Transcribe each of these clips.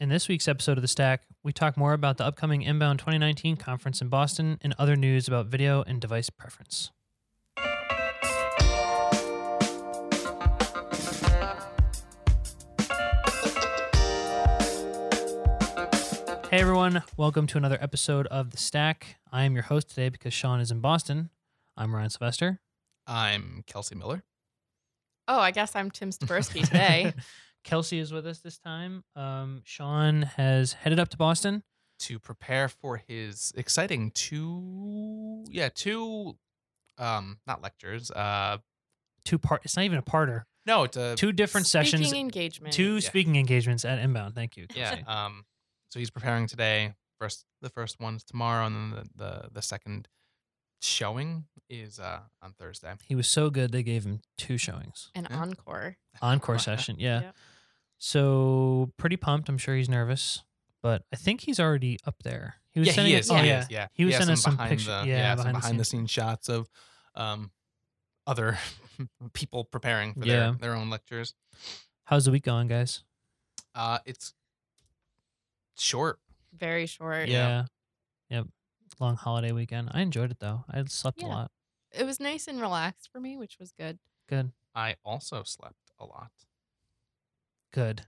In this week's episode of The Stack, we talk more about the upcoming Inbound 2019 conference in Boston and other news about video and device preference. Hey everyone, welcome to another episode of The Stack. I am your host today because Sean is in Boston. I'm Ryan Sylvester. I'm Kelsey Miller. Oh, I guess I'm Tim Staberski today. Kelsey is with us this time. Um, Sean has headed up to Boston. to prepare for his exciting two yeah two um not lectures uh Two part. It's not even a parter. no it's a Two different sessions. Speaking engagement. Two Yeah. speaking engagements at Inbound. Thank you. yeah um so he's preparing today first the first one's tomorrow and then the the, the second showing is uh on thursday He was so good they gave him two showings. An Yeah. encore. Encore session. Yeah. Yep. So pretty pumped. I'm sure he's nervous, but I think he's already up there. He was yeah sending he us- is oh he yeah. is, yeah He was has sending us some behind pictures. the, Yeah, some behind the behind the scenes. scenes shots of um other people preparing for Yeah. their, their own lectures How's the week going, guys? uh it's short Very short. Yeah. Yep. Long holiday weekend. I enjoyed it though. I slept a lot. It was nice and relaxed for me, which was good. Good. i also slept a lot Good.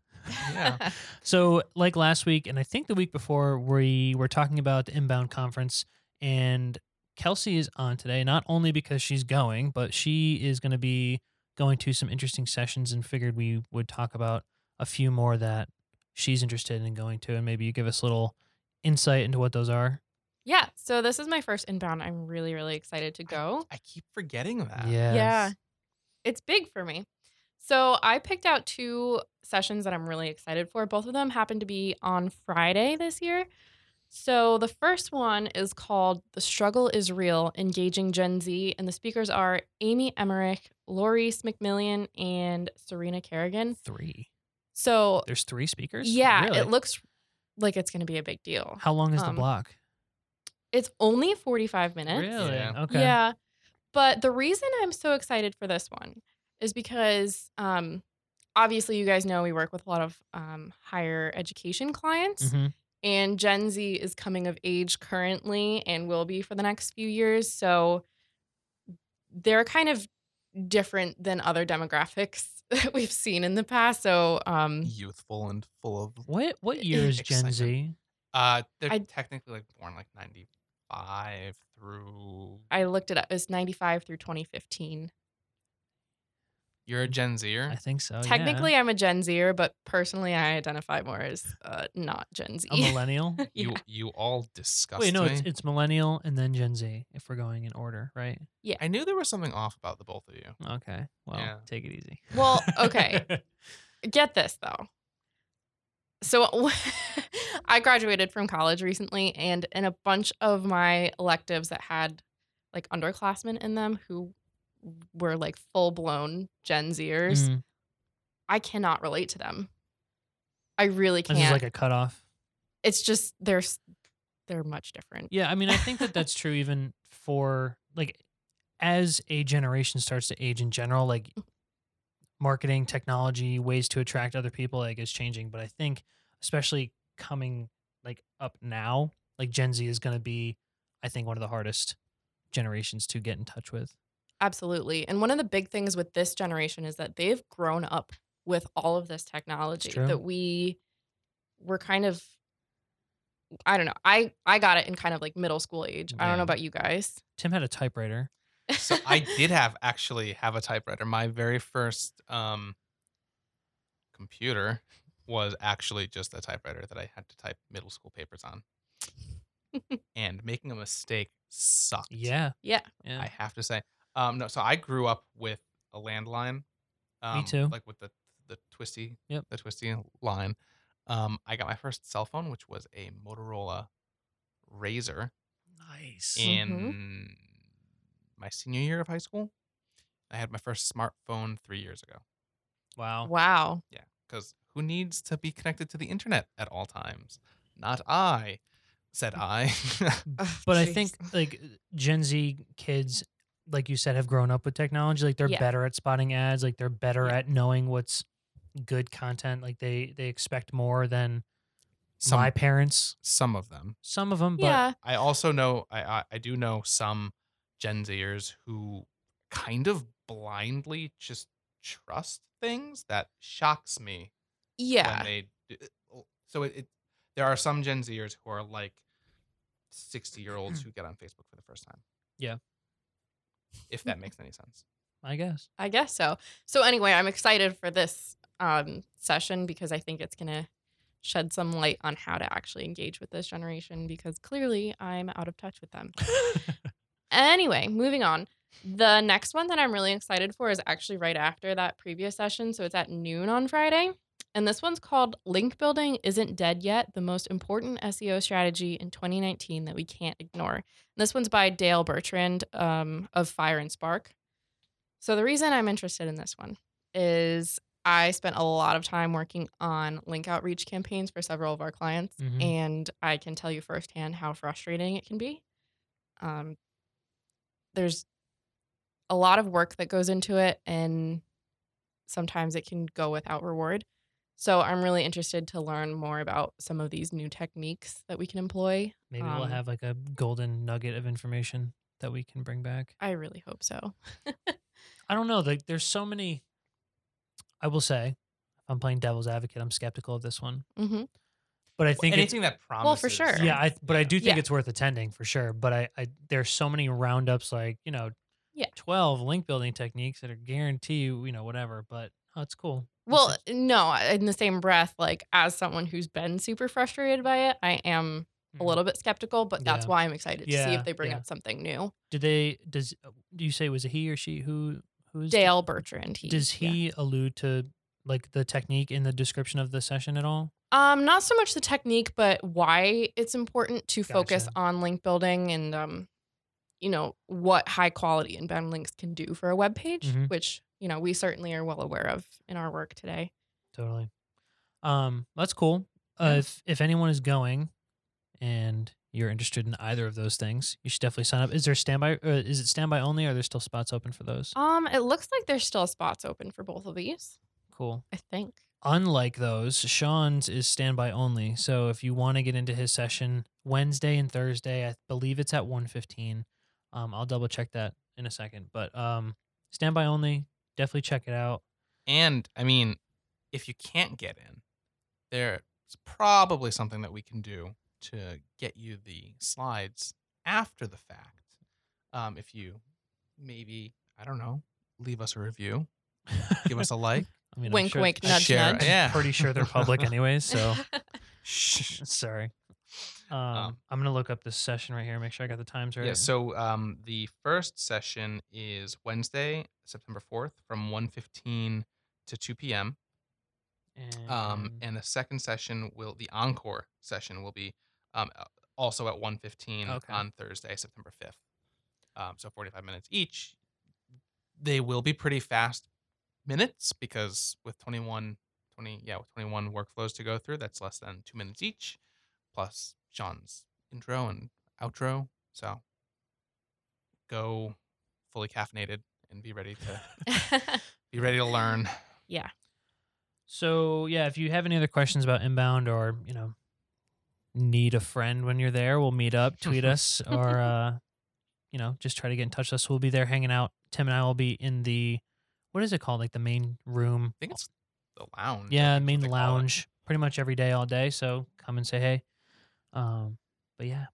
Yeah. So, like last week, and I think the week before, we were talking about the inbound conference, and Kelsey is on today, not only because she's going, but she is going to be going to some interesting sessions and figured we would talk about a few more that she's interested in going to. And maybe you give us a little insight into what those are. Yeah. So this is my first inbound. I'm really, really excited to go. I keep forgetting that. Yes. Yeah. It's big for me. So I picked out two sessions that I'm really excited for. Both of them happen to be on Friday this year. So the first one is called The Struggle is Real Engaging Gen Z. And the speakers are Amy Emmerich, Laurice McMillian, and Serena Kerrigan. Three. So There's three speakers? yeah, Really? it looks like it's going to be a big deal. How long is the um, block? It's only 45 minutes. Really? Yeah. Okay. Yeah. But the reason I'm so excited for this one is because um, obviously, you guys know we work with a lot of um, higher education clients, hmm and Gen Z is coming of age currently and will be for the next few years. So they're kind of different than other demographics that we've seen in the past. So, um, Youthful and full of What what year is Gen Z? uh they're I- technically like born like 95 through I looked it up. It's 95 through 2015. you're a Gen Zer. I think so. Oh, yeah. Technically, I'm a Gen Zer, but personally, I identify more as uh, not Gen Z. a millennial. You Yeah. you all disgust Wait, no, it's it's millennial and then Gen Z if we're going in order, right? Yeah. I knew there was something off about the both of you. Okay. Well, Yeah. take it easy. Well, okay. Get this though. So I graduated from college recently, and in a bunch of my electives that had like underclassmen in them who were like full blown Gen Zers, Mm, I cannot relate to them. I really can't. is like a cutoff. it's just they're they're much different. Yeah, I mean, I think that that's true even for like as a generation starts to age in general, like marketing, technology, ways to attract other people, like is changing. But I think especially coming like up now, like Gen Z is going to be, I think, one of the hardest generations to get in touch with. Absolutely. And one of the big things with this generation is that they've grown up with all of this technology that we were kind of I don't know. I I got it in kind of like middle school age. I don't know about you guys. Tim had a typewriter. So I did have actually have a typewriter. My very first um computer was actually just a typewriter that I had to type middle school papers on. and making a mistake sucked. Yeah. Yeah. Yeah. I have to say. Um, no, so I grew up with a landline. Um, too. Like with the the twisty, Yep. the twisty line. Um, I got my first cell phone, which was a Motorola RAZR, nice. in my senior year of high school. I had my first smartphone three years ago. wow. Wow. Yeah, because who needs to be connected to the internet at all times? Not I, said I. Ugh, But I think like Gen Z kids, like you said, have grown up with technology. Like they're Yeah. better at spotting ads. Like they're better Yeah. at knowing what's good content. Like they they expect more than some my parents, some of them. some of them, but yeah. I also know I, I I do know some Gen Zers who kind of blindly just trust things that shocks me Yeah. when they do, eh, so it, it there are some Gen Zers who are like 60 year olds mm. who get on Facebook for the first time. Yeah. If hmm. that makes any sense. I guess. I guess so. So anyway, I'm excited for this um, session because I think it's gonna shed some light on how to actually engage with this generation because clearly I'm out of touch with them. Anyway, moving on. The next one that I'm really excited for is actually right after that previous session. So it's at noon on Friday. And this one's called Link Building Isn't Dead Yet The Most Important SEO Strategy in 2019 That We Can't Ignore. And this one's by Dale Bertrand um, of Fire and Spark. So the reason I'm interested in this one is I spent a lot of time working on link outreach campaigns for several of our clients, Mhm. and I can tell you firsthand how frustrating it can be. Um, there's a lot of work that goes into it, and sometimes it can go without reward. So I'm really interested to learn more about some of these new techniques that we can employ. Maybe we'll Um, have like a golden nugget of information that we can bring back. I really hope so. I don't know. Like, there's so many. I will say, I'm playing devil's advocate, I'm skeptical of this one. hmm But I think it's, anything that promises Well, for sure. yeah, I but I do think Yeah. it's worth attending for sure. But I, I there's so many roundups like you know, Yeah. twelve link building techniques that are guarantee you you know whatever. But oh, it's cool. It's Well, just- no, in the same breath, like as someone who's been super frustrated by it, I am a Mhm. little bit skeptical, but that's Yeah. why I'm excited to see Yeah, if they bring yeah. up something new. did they does do you say was it he or she who who's Dale Bertrand. He, does yeah. he allude to like the technique in the description of the session at all? Um, not so much the technique, but why it's important to focus on link building and um, you know, what high quality inbound links can do for a web page, Mhm. which, you know, we certainly are well aware of in our work today. Totally. Um, that's cool. Uh, Yeah. if if anyone is going, and you're interested in either of those things, you should definitely sign up. Is there standby? Uh, is it standby only? Or are there still spots open for those? Um, it looks like there's still spots open for both of these, Cool. I think. Unlike those, Sean's is standby only. So if you want to get into his session Wednesday and Thursday, I believe it's at 1:15. Um, I'll double check that in a second. But um, standby only. Definitely check it out. And I mean, if you can't get in, there's probably something that we can do to get you the slides after the fact. Um, if you maybe, I don't know, leave us a review, give us a like. I mean, I'm Wink, sure- wink, I'm nudge, share- nudge. yeah. pretty sure they're public anyways. So. Shh. Sorry. Um, Um, I'm gonna look up this session right here. Make sure I got the times right. Yeah, so um, the first session is Wednesday, September 4th from 1.15 to 2 p.m. Um, and, and the second session will, the encore session will be um, uh, also at 1.15 Okay. on Thursday, September 5th. Um, so 45 minutes each. They will be pretty fast minutes because with 21, 20, yeah, with 21 workflows to go through, that's less than two minutes each, plus Sean's intro and outro. So go fully caffeinated and be ready to be ready to learn. Yeah. So yeah, if you have any other questions about inbound or you know need a friend when you're there, we'll meet up, tweet us, or uh, you know just try to get in touch with us. We'll be there hanging out. Tim and I will be in the what is it called, like the main room. I think it's the lounge. Yeah, think is what main they call it. lounge. Pretty much every day, all day. So come and say hey. Um, but yeah.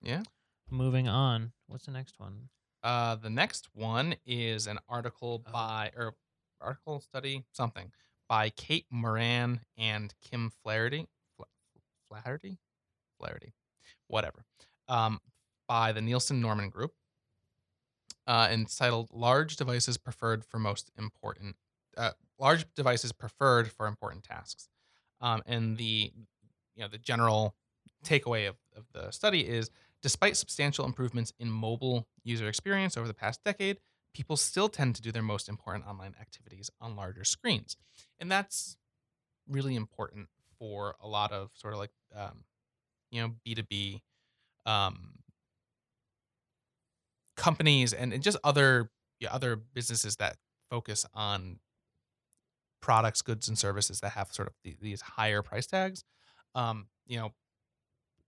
Yeah. Moving on. What's the next one? Uh, the next one is an article Oh. by or article study something by Kate Moran and Kim Flaherty. Fla- Flaherty, Flaherty, whatever. Um, by the Nielsen Norman Group. Uh, entitled "Large Devices Preferred for Most Important." Uh, large devices preferred for important tasks. Um, and the you know the general takeaway of, of the study is Despite substantial improvements in mobile user experience over the past decade, people still tend to do their most important online activities on larger screens. And that's really important for a lot of sort of like, um, you know, B2B um, companies and, and just other yeah, other businesses that focus on products, goods, and services that have sort of the, these higher price tags. um, you know,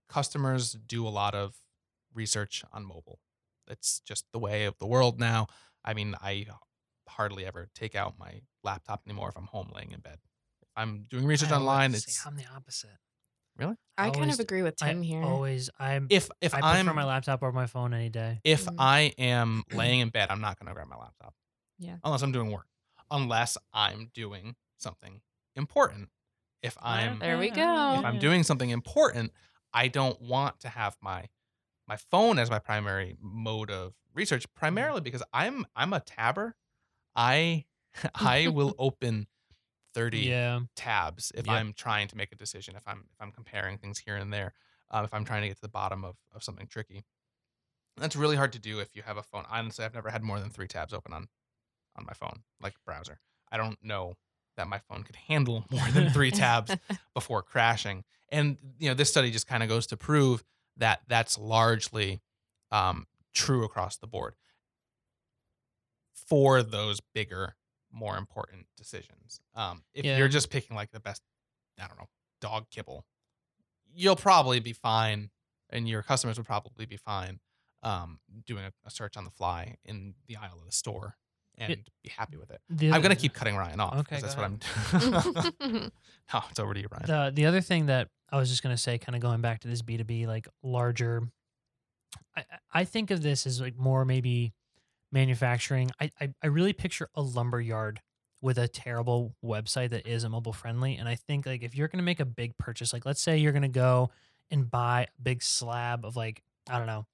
customers do a lot of research on mobile. It's just the way of the world now. I mean, I hardly ever take out my laptop anymore if I'm home laying in bed. If I'm doing research online, see, it's I'm the opposite. I kind always- of agree with Tim I here. always I'm if if I prefer I'm my laptop or my phone any day. if Mhm. I am laying in bed, I'm not going to grab my laptop. Yeah. Unless I'm doing work. Unless I'm doing something important. If I'm There we go. if I'm doing something important, I don't want to have my my phone as my primary mode of research primarily because I'm I'm a tabber. I I will open 30 Yeah. tabs if Yep. I'm trying to make a decision, if I'm if I'm comparing things here and there, um, if I'm trying to get to the bottom of, of something tricky. That's really hard to do if you have a phone. Honestly, I've never had more than three tabs open on on my phone, like browser. I don't know that my phone could handle more than three tabs before crashing. And you know, this study just kind of goes to prove that that's largely um, true across the board for those bigger, more important decisions. Um, if Yeah. you're just picking like the best, I don't know, dog kibble, you'll probably be fine, and your customers would probably be fine um, doing a, a search on the fly in the aisle of the store and be happy with it. The I'm gonna keep cutting Ryan off Okay, that's what I'm doing. no, it's over to you, Ryan. the the other thing that I was just gonna say, kind of going back to this B two B, like larger. I- I think of this as like more maybe manufacturing. I, I I really picture a lumber yard with a terrible website that isn't mobile friendly, and I think like if you're gonna make a big purchase, like let's say you're gonna go and buy a big slab of like I don't know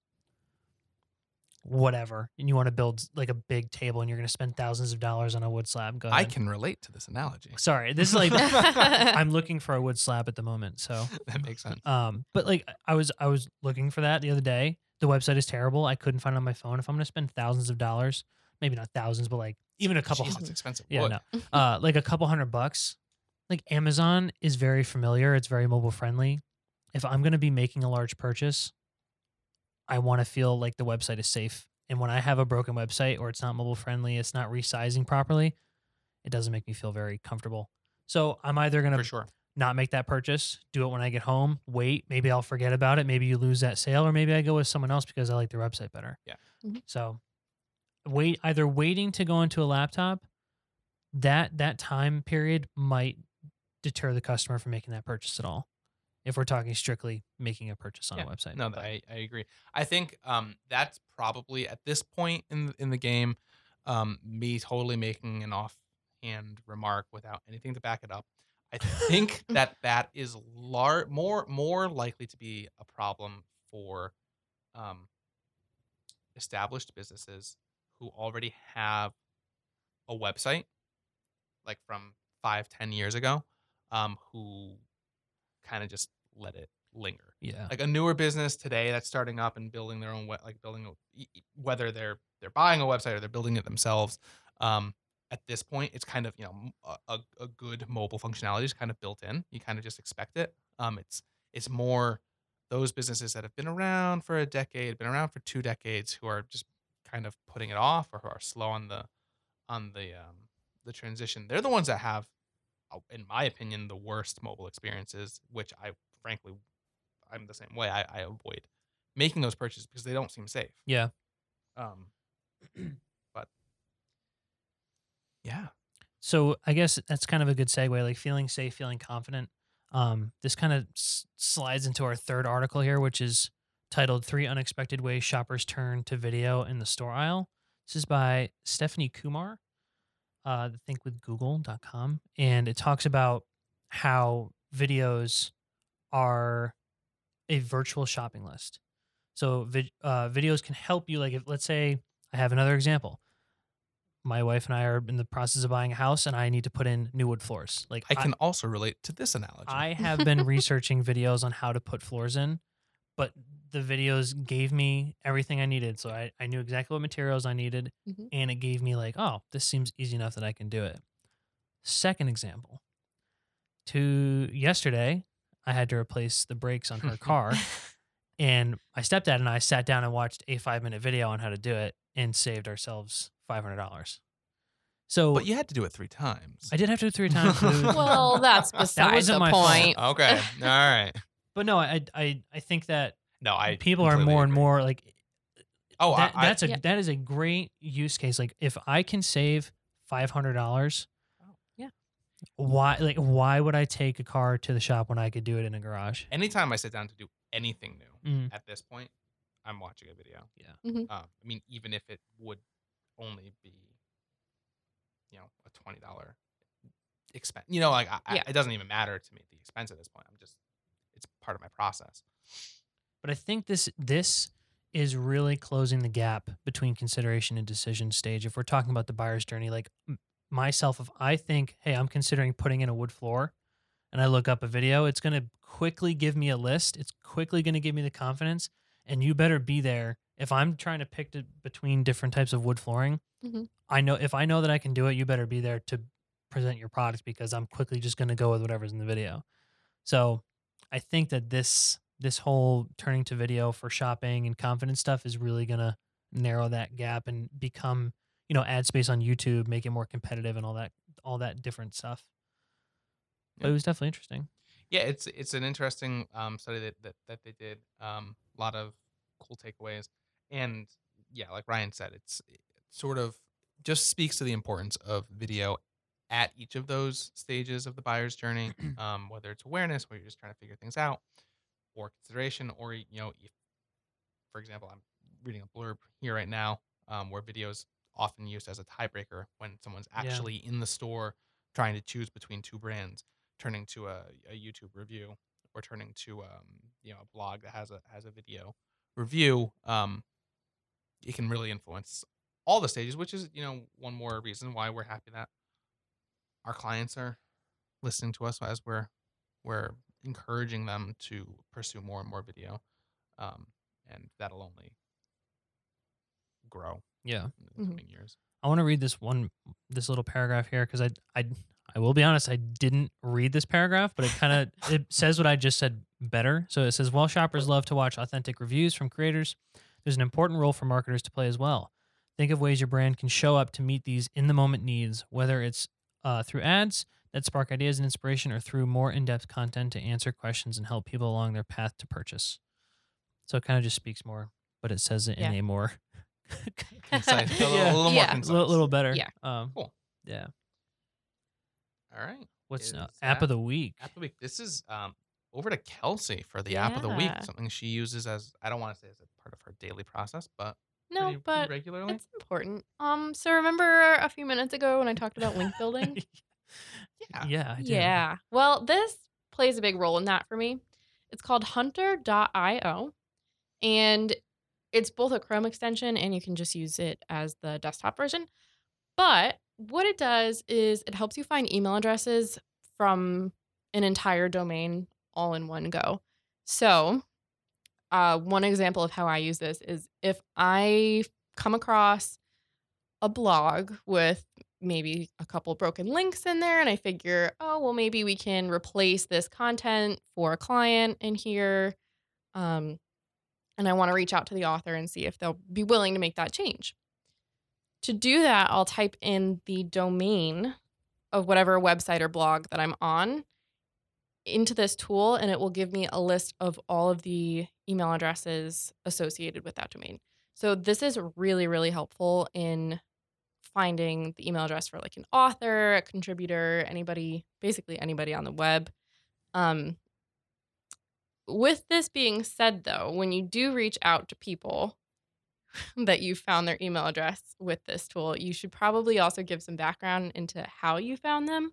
whatever and you want to build like a big table and you're going to spend thousands of dollars on a wood slab go I ahead. can relate to this analogy. sorry this is like i'm looking for a wood slab at the moment so that makes sense. um, but like I was I was looking for that the other day. The website is terrible. I couldn't find it on my phone. If I'm gonna spend thousands of dollars, maybe not thousands, but like even a couple, Jeez, that's expensive. yeah, no, uh, like a couple hundred bucks. Like Amazon is very familiar. It's very mobile friendly. If I'm gonna be making a large purchase, I want to feel like the website is safe. And when I have a broken website or it's not mobile friendly, it's not resizing properly, it doesn't make me feel very comfortable. So I'm either gonna for sure. Not make that purchase, do it when I get home, wait, maybe I'll forget about it, maybe you lose that sale, or maybe I go with someone else because I like their website better. Yeah. Mhm. So wait either waiting to go into a laptop, that that time period might deter the customer from making that purchase at all. If we're talking strictly making a purchase on Yeah. a website. No, I, I agree. I think um, that's probably at this point in the, in the game, um, me totally making an offhand remark without anything to back it up. I think that that is lar- more more likely to be a problem for um, established businesses who already have a website, like from five ten years ago, um, who kind of just let it linger yeah. like a newer business today that's starting up and building their own we- like building a, whether they're they're buying a website or they're building it themselves um at this point it's kind of you know a, a good mobile functionality is kind of built in you kind of just expect it um it's it's more those businesses that have been around for a decade been around for two decades who are just kind of putting it off or who are slow on the on the um the transition they're the ones that have uh, in my opinion the worst mobile experiences which i frankly I'm the same way. I, I avoid making those purchases because they don't seem safe. Yeah. Um, yeah, So I guess that's kind of a good segue, like feeling safe, feeling confident. Um, this kind of s- slides into our third article here, which is titled Three Unexpected Ways Shoppers Turn to Video in the Store Aisle. This is by Stephanie Kumar, uh, thinkwithgoogle.com. And it talks about how videos are a virtual shopping list. So uh, videos can help you. Like, if let's say I have another example my wife and I are in the process of buying a house and I need to put in new wood floors. Like I can also relate to this analogy. I, have been researching videos on how to put floors in, but the videos gave me everything I needed. So I, I knew exactly what materials I needed Mhm. and it gave me like, oh, this seems easy enough that I can do it. Second example. To yesterday, I had to replace the brakes on her car. And my stepdad and I sat down and watched a five minute video on how to do it and saved ourselves $500. So But you had to do it three times. I did have to do it three times. but it was- Well, that's besides wasn't the my fault. point. okay. All right. but no, I I I think that No, I people are completely more and more like Oh, that, I, I, that's a Yeah. that is a great use case. Like if I can save five hundred dollars, Oh, yeah. Why like why would I take a car to the shop when I could do it in a garage? anytime I sit down to do anything new Mm. at this point, I'm watching a video. Yeah. Mhm. Um, I mean, even if it would only be, you know, a twenty dollar expense. You know, like I, I- it doesn't even matter to me the expense at this point. I'm just, it's part of my process. But I think this this is really closing the gap between consideration and decision stage. If we're talking about the buyer's journey, like myself, if I think, hey, I'm considering putting in a wood floor, and I look up a video, it's going to quickly give me a list. It's quickly going to give me the confidence, and you better be there. If I'm trying to pick to, between different types of wood flooring, Mhm. I know if I know that I can do it, you better be there to present your product because I'm quickly just going to go with whatever's in the video. So I think that this this whole turning to video for shopping and confidence stuff is really gonna narrow that gap and become you know ad space on YouTube, make it more competitive and all that all that different stuff. But it was definitely interesting. Yeah, it's it's an interesting um, study that, that that they did. Um, a lot of cool takeaways, and yeah, like Ryan said, it's it sort of just speaks to the importance of video at each of those stages of the buyer's journey. um, whether it's awareness, where you're just trying to figure things out, or consideration, or you know, if, for example, I'm reading a blurb here right now um, where video is often used as a tiebreaker when someone's Yeah. actually in the store trying to choose between two brands turning to a, a YouTube review or turning to um, you know a blog that has a has a video review, um, it can really influence all the stages, which is you know one more reason why we're happy that our clients are listening to us as we're we're encouraging them to pursue more and more video, um, and that'll only grow Yeah. in the Mhm. coming years. I want to read this one this little paragraph here because I I I will be honest, I didn't read this paragraph, but it kind of it says what I just said better. So it says while shoppers love to watch authentic reviews from creators, there's an important role for marketers to play as well. Think of ways your brand can show up to meet these in the moment needs, whether it's uh, through ads that spark ideas and inspiration, or through more in depth content to answer questions and help people along their path to purchase. So it kind of just speaks more, but it says it in a more Concise, a little, Yeah. a little more Yeah. a concise. little, little better. Yeah. Um, Cool. Yeah. All right. What's uh, Is app of the week? App of the week. This is um over to Kelsey for the app of the week. Yeah. Something she uses as I don't want to say as a part of her daily process, but No, pretty, pretty but regularly. it's important. Um, so remember a few minutes ago when I talked about link building? Yeah. yeah. I. Yeah. Well, this plays a big role in that for me. It's called hunter.io and it's both a Chrome extension and you can just use it as the desktop version. But what it does is it helps you find email addresses from an entire domain all in one go. So, uh, one example of how I use this is if I come across a blog with maybe a couple broken links in there and I figure, oh, well, maybe we can replace this content for a client in here. Um, and I want to reach out to the author and see if they'll be willing to make that change. To do that, I'll type in the domain of whatever website or blog that I'm on into this tool, and it will give me a list of all of the email addresses associated with that domain. So, this is really, really helpful in finding the email address for like an author, a contributor, anybody, basically anybody on the web. Um, with this being said, though, when you do reach out to people that you found their email address with this tool, you should probably also give some background into how you found them.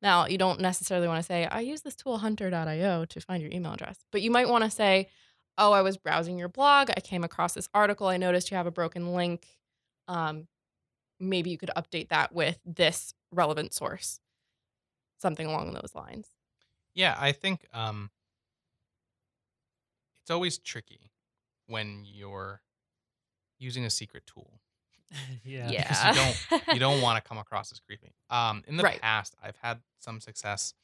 Now, you don't necessarily want to say, I use this tool hunter.io to find your email address, but you might want to say, Oh, I was browsing your blog. I came across this article. I noticed you have a broken link. Um, maybe you could update that with this relevant source, something along those lines. Yeah, I think um it's always tricky when you're using a secret tool. yeah. because you don't- You don't want to come across as creepy. Um, in the Right. past, I've had some success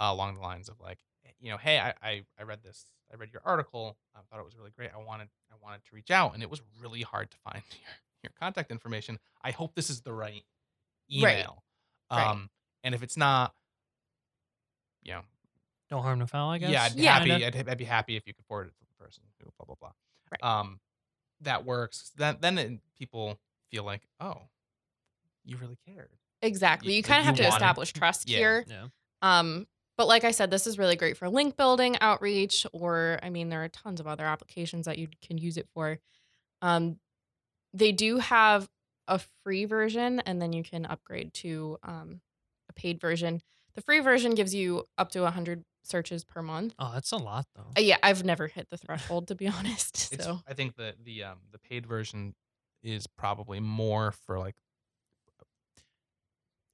uh, along the lines of like, you know, hey, I, I, I read this, I read your article, I thought it was really great. I wanted I wanted to reach out, and it was really hard to find your, your contact information. I hope this is the right Right. email. Right. Um, and if it's not, you know, No harm, no foul. I guess. yeah, I'd be Yeah. happy. I'd, I'd be happy if you could forward it to the person who blah blah blah. Right. Um, that works. Then then it, people feel like, oh, you really cared. Exactly. You like, kind of have to wanted- establish trust Yeah. here. Yeah. Um, but like I said, this is really great for link building, outreach, or I mean, there are tons of other applications that you can use it for. Um, they do have a free version, and then you can upgrade to um, a paid version. The free version gives you up to 100 searches per month. Oh, that's a lot though. Uh, yeah, I've never hit the threshold to be honest. It's, So I think the the um the paid version is probably more for like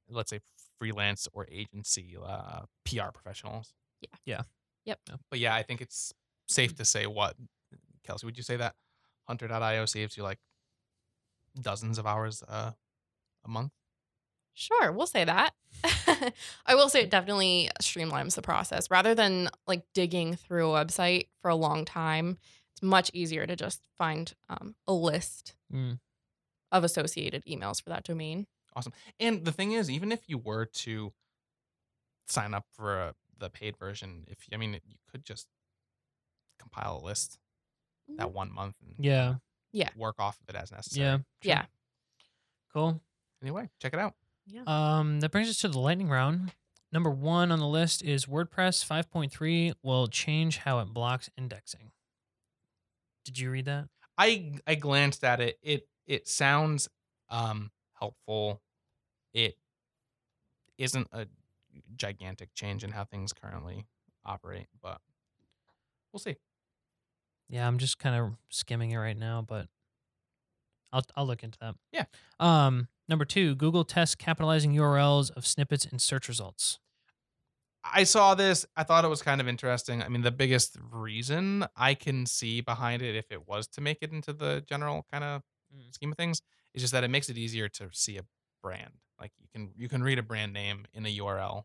let's say freelance or agency uh, PR professionals. Yeah. Yeah. Yep. But yeah, I think it's safe to say what Kelsey, would you say that hunter.io saves you like dozens of hours uh, a month? Sure, we'll say that. I will say it definitely streamlines the process. Rather than like digging through a website for a long time, it's much easier to just find um, a list Mm. of associated emails for that domain. Awesome. And the thing is, even if you were to sign up for a, the paid version, if I mean, you could just compile a list that one month and Yeah. Yeah. work off of it as necessary. Yeah. Yeah. Cool. Anyway, check it out. Yeah. Um, that brings us to the lightning round. Number one on the list is WordPress 5.3 will change how it blocks indexing. Did you read that? I I glanced at it. It it sounds um helpful. It isn't a gigantic change in how things currently operate, but we'll see. Yeah, I'm just kind of skimming it right now, but I'll I'll look into that. Yeah. Um, number two, Google tests capitalizing URLs of snippets in search results. I saw this. I thought it was kind of interesting. I mean, the biggest reason I can see behind it, if it was to make it into the general kind of Mm. scheme of things, is just that it makes it easier to see a brand. Like you can you can read a brand name in a URL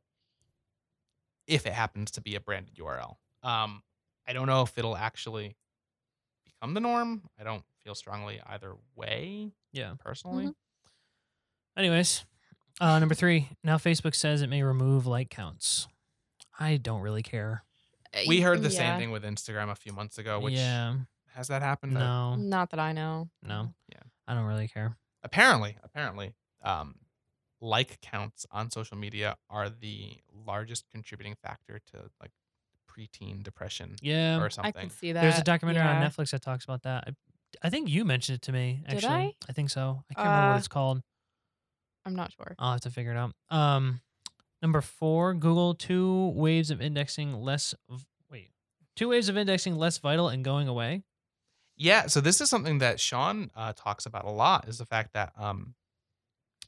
if it happens to be a branded URL. Um, I don't know if it'll actually become the norm. I don't feel strongly either way Yeah. personally. Mhm. Anyways, uh, number three, now Facebook says it may remove like counts. I don't really care. Uh, We heard the yeah. same thing with Instagram a few months ago, which yeah, has that happened? I- no, Not that I know. no, Yeah. I don't really care. apparently apparently um like counts on social media are the largest contributing factor to like preteen depression Yeah, or something. I can see that. there's a documentary on. Netflix that talks about that. I, I think you mentioned it to me. Did Actually, I? think so. I can't remember what Uh, it's called. I'm not sure. I'll have to figure it out. Um, number four, Google two waves of indexing less. v- Wait, two waves of indexing less vital and going away. yeah so this is something that sean uh, talks about a lot is the fact that um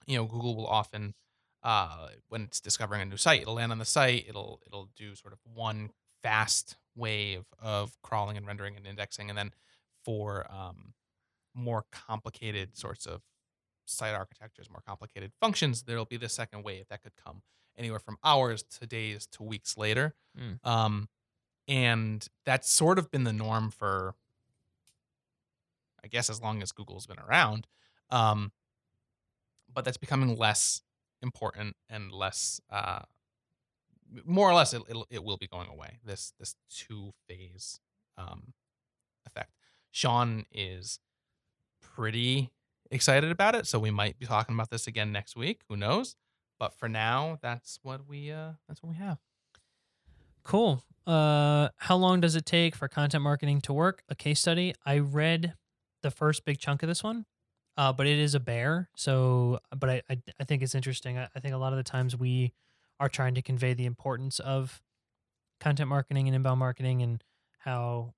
you know google will often uh when it's discovering a new site it'll land on the site it'll it'll do sort of one fast wave of crawling and rendering and indexing and then for um more complicated sorts of site architectures more complicated functions there'll be the second wave that could come anywhere from hours to days to weeks later Mm. um and that's sort of been the norm for I guess as long as Google's been around. Um, but that's becoming less important and less, uh, more or less, it, it'll, it will be going away. This this two phase um. Sean is pretty excited about it, so we might be talking about this again next week. Who knows? But for now, that's what we uh, that's what we have. Cool. Uh, how long does it take for content marketing to work? A case study. I read the first big chunk of this one, uh, but it is a bear. So, but I, I, I think it's interesting. I, I think a lot of the times we are trying to convey the importance of content marketing and inbound marketing and how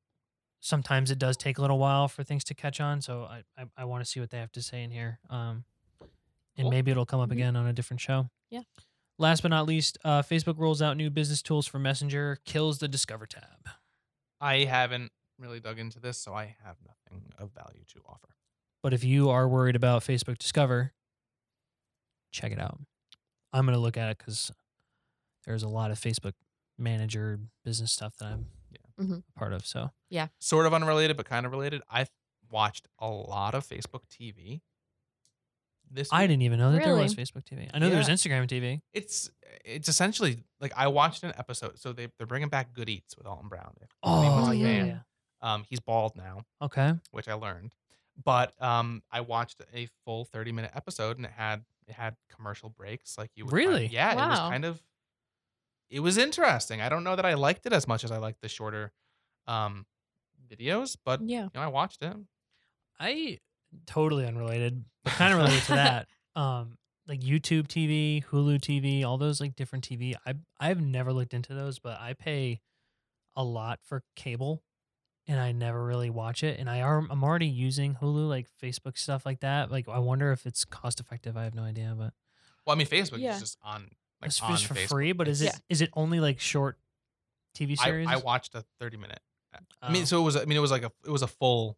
sometimes it does take a little while for things to catch on. So I, I, I want to see what they have to say in here. Um, and Cool. maybe it'll come up Mhm. again on a different show. Yeah. Last but not least, uh, Facebook rolls out new business tools for Messenger, kills the Discover tab. I haven't really dug into this, so I have nothing of value to offer. But if you are worried about Facebook Discover, check it out. I'm going to look at it because there's a lot of Facebook manager business stuff that I'm Yeah. Mhm. a part of. So, yeah, Sort of unrelated, but kind of related. I've watched a lot of Facebook TV this I week. didn't even know that there was Facebook TV. I know there was Instagram TV. It's it's essentially like I watched an episode. So they they're bringing back Good Eats with Alton Brown. Oh a yeah. yeah, Um, he's bald now, Okay. which I learned. But um, I watched a full thirty minute episode, and it had it had commercial breaks, like you would find- Really? yeah, it was kind of it was interesting. I don't know that I liked it as much as I liked the shorter um videos, but Yeah. you know, I watched it. I totally unrelated, but kind of related to that. Um, like YouTube TV, Hulu TV, all those like different TV. I I've never looked into those, but I pay a lot for cable, and I never really watch it. And I are I'm already using Hulu, like Facebook stuff like that. Like I wonder if it's cost effective. I have no idea, but Well, I mean, Facebook Yeah. is just on like it's on just for Facebook. free. But is it Yeah. is it only like short TV series? I watched a 30 minute. I mean, Oh. so it was. I mean, it was like a it was a full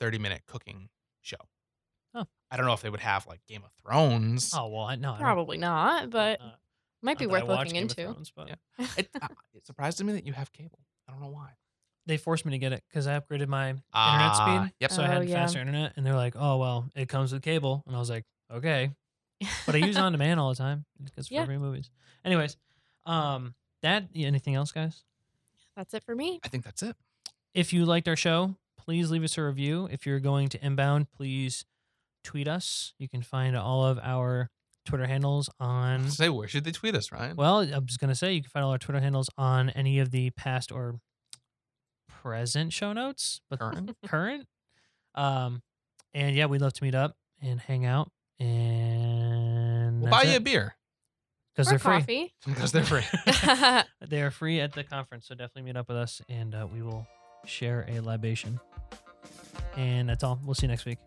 30 minute cooking show. Oh. I don't know if they would have like Game of Thrones. oh well, I no, I don't- Probably not, but uh, might be not that worth looking Game of into. Thrones, but Yeah. It, uh, it surprised me that you have cable. I don't know why. they forced me to get it because I upgraded my internet Ah, speed. Yep. So I Oh, had yeah. faster internet, and they're like, "Oh well, it comes with cable," and I was like, "Okay," but I use on demand all the time because for Yeah. free movies. Anyways, um, that anything else, guys? That's it for me. I think that's it. If you liked our show, please leave us a review. If you're going to inbound, please tweet us. You can find all of our Twitter handles on. Say where should they tweet us, Ryan? Well, I was gonna say you can find all our Twitter handles on any of the past or present show notes, but Current? current. Um, and yeah, we'd love to meet up and hang out, and we'll buy you a beer because they're free. because they're free. They are free at the conference, so definitely meet up with us, and uh, we will share a libation. And that's all. We'll see you next week.